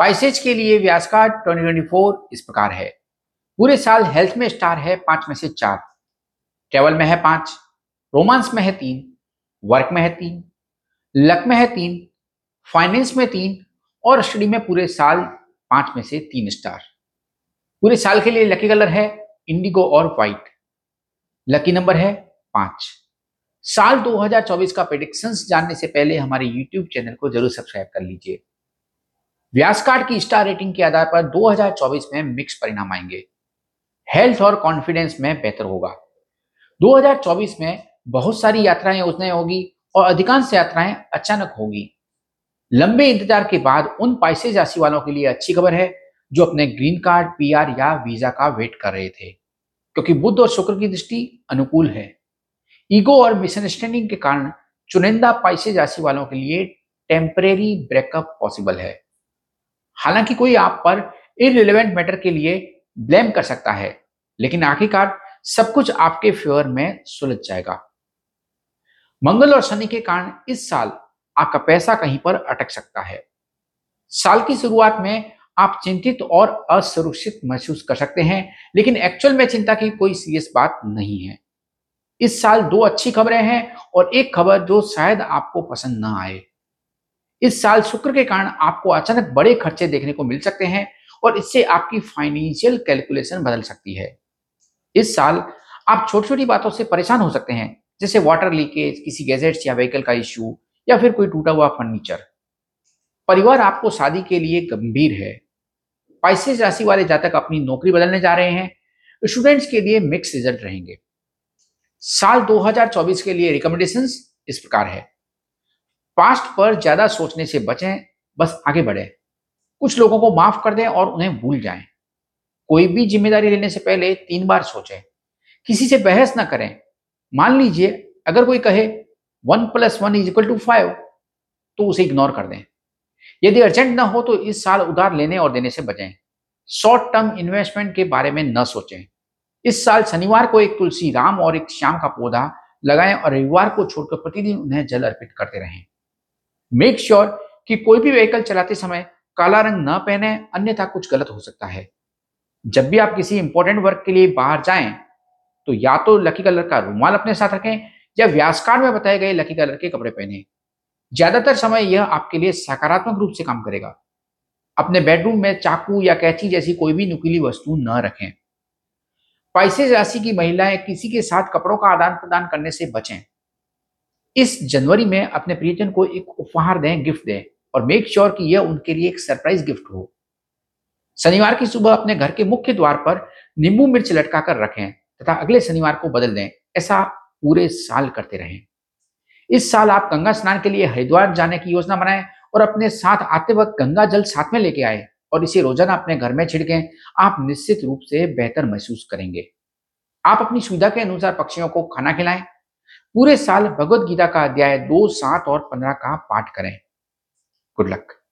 Pisces के लिए व्यास का 2024 इस प्रकार है। पूरे साल हेल्थ में स्टार है पाँच में से चार। ट्रेवल में है पाँच रोमांस में है तीन वर्क में है तीन लक में है तीन फाइनेंस में तीन और स्टडी में पूरे साल पाँच में से तीन स्टार पूरे साल के लिए लकी कलर है इंडिगो और व्हाइट लकी नंबर है पाँच। साल 2024 का प्रेडिक्शंस जानने से पहले हमारे YouTube चैनल को ज़रूर सब्सक्राइब कर लीजिए। व्यास कार्ड की स्टार रेटिंग के आधार पर 2024 में मिक्स परिणाम आएँगे। हेल्थ और कॉन्फिडेंस में बेहतर होगा। 2024 में बहुत सारी यात्राएँ उतने होगी और अधिकांश यात्राएँ अचानक होगी। लंबे इंतज़ार के बाद उन पाइसेज राशि वालों के लिए अच्छी खबर है, जो अपने ग्रीन कार्ड, पीआर या वीज़ा का वेट कर रहे थे, क्योंकि बुद्ध और शुक्र की दृष्टि अनुकूल है। ईगो और मिसअंडरस्टैंडिंग के कारण चुनिंदा पाइसेज राशि वालों के लिए टेम्परेरी ब्रेकअप पॉसिबल है। हालाँकि कोई आप पर इरिलेवेंट मैटर के लिए ब्लेम कर सकता है, लेकिन आखिरकार सब कुछ आपके फेवर में सुलझ जाएगा। मंगल और शनि के कारण इस साल आपका पैसा कहीं पर अटक सकता है। साल की शुरुआत में आप चिंतित और असुरक्षित महसूस कर सकते हैं, लेकिन एक्चुअल में चिंता की कोई सीरियस बात नहीं है। इस साल दो अच्छी खबरें हैं और एक खबर जो शायद आपको पसंद ना आए। इस साल शुक्र के कारण आपको अचानक बड़े खर्चे देखने को मिल सकते हैं और इससे आपकी फाइनेंशियल कैलकुलेशन बदल सकती है। इस साल आप छोटी छोटी बातों से परेशान हो सकते हैं, जैसे वाटर लीकेज किसी गैजेट्स या व्हीकल का इश्यू या फिर कोई टूटा हुआ फर्नीचर परिवार आपको शादी के लिए गंभीर है। पाइसेज राशि वाले जातक अपनी नौकरी बदलने जा रहे हैं। स्टूडेंट्स के लिए मिक्स रिज़ल्ट रहेंगे। साल 2024 के लिए रिकमेंडेशंस इस प्रकार है। पास्ट पर ज़्यादा सोचने से बचें, बस आगे बढ़े। कुछ लोगों को माफ़ कर दें और उन्हें भूल जाएँ। कोई भी ज़िम्मेदारी लेने से पहले तीन बार सोचें। किसी से बहस ना करें। मान लीजिए, अगर कोई कहे, one plus one is equal to five तो उसे इग्नोर कर दें। यदि अर्जेंट ना हो तो इस साल उधार लेने और देने से बचें। शॉर्ट टर्म इन्वेस्टमेंट के बारे में न सोचें। इस साल शनिवार को एक तुलसी राम और एक श्याम का पौधा लगाएँ और रविवार को छोड़कर प्रतिदिन उन्हें जल अर्पित करते रहें। मेक श्योर sure कि कोई भी व्हीकल चलाते समय काला रंग न पहने, अन्यथा कुछ गलत हो सकता है। जब भी आप किसी इंपॉर्टेंट वर्क के लिए बाहर जाएँ तो या तो लकी कलर का रुमाल अपने साथ रखें, या व्यास कार्ड में बताए गए लकी कलर के कपड़े पहने। ज़्यादातर समय यह आपके लिए सकारात्मक रूप से काम करेगा। अपने बेडरूम में चाकू या कैची जैसी कोई भी नुकीली वस्तु न रखें। पाइसेज राशि की महिलाएँ किसी के साथ कपड़ों का आदान प्रदान करने से बचें। इस जनवरी में अपने प्रियजन को एक उपहार दें, गिफ्ट दें और मेक श्योर कि यह उनके लिए एक सरप्राइज़ गिफ्ट हो। शनिवार की सुबह अपने घर के मुख्य द्वार पर नींबू मिर्च लटका कर रखें तथा अगले शनिवार को बदल दें, ऐसा पूरे साल करते रहें। इस साल आप गंगा स्नान के लिए हरिद्वार जाने की योजना बनाएँ और अपने साथ आते वक्त गंगा जल साथ में लेके आए और इसे रोज़ाना अपने घर में छिड़कें, आप निश्चित रूप से बेहतर महसूस करेंगे। आप अपनी सुविधा के अनुसार पक्षियों को खाना खिलाएँ पूरे साल भगवत गीता का अध्याय दो, सात और पंद्रह का पाठ करें। Good luck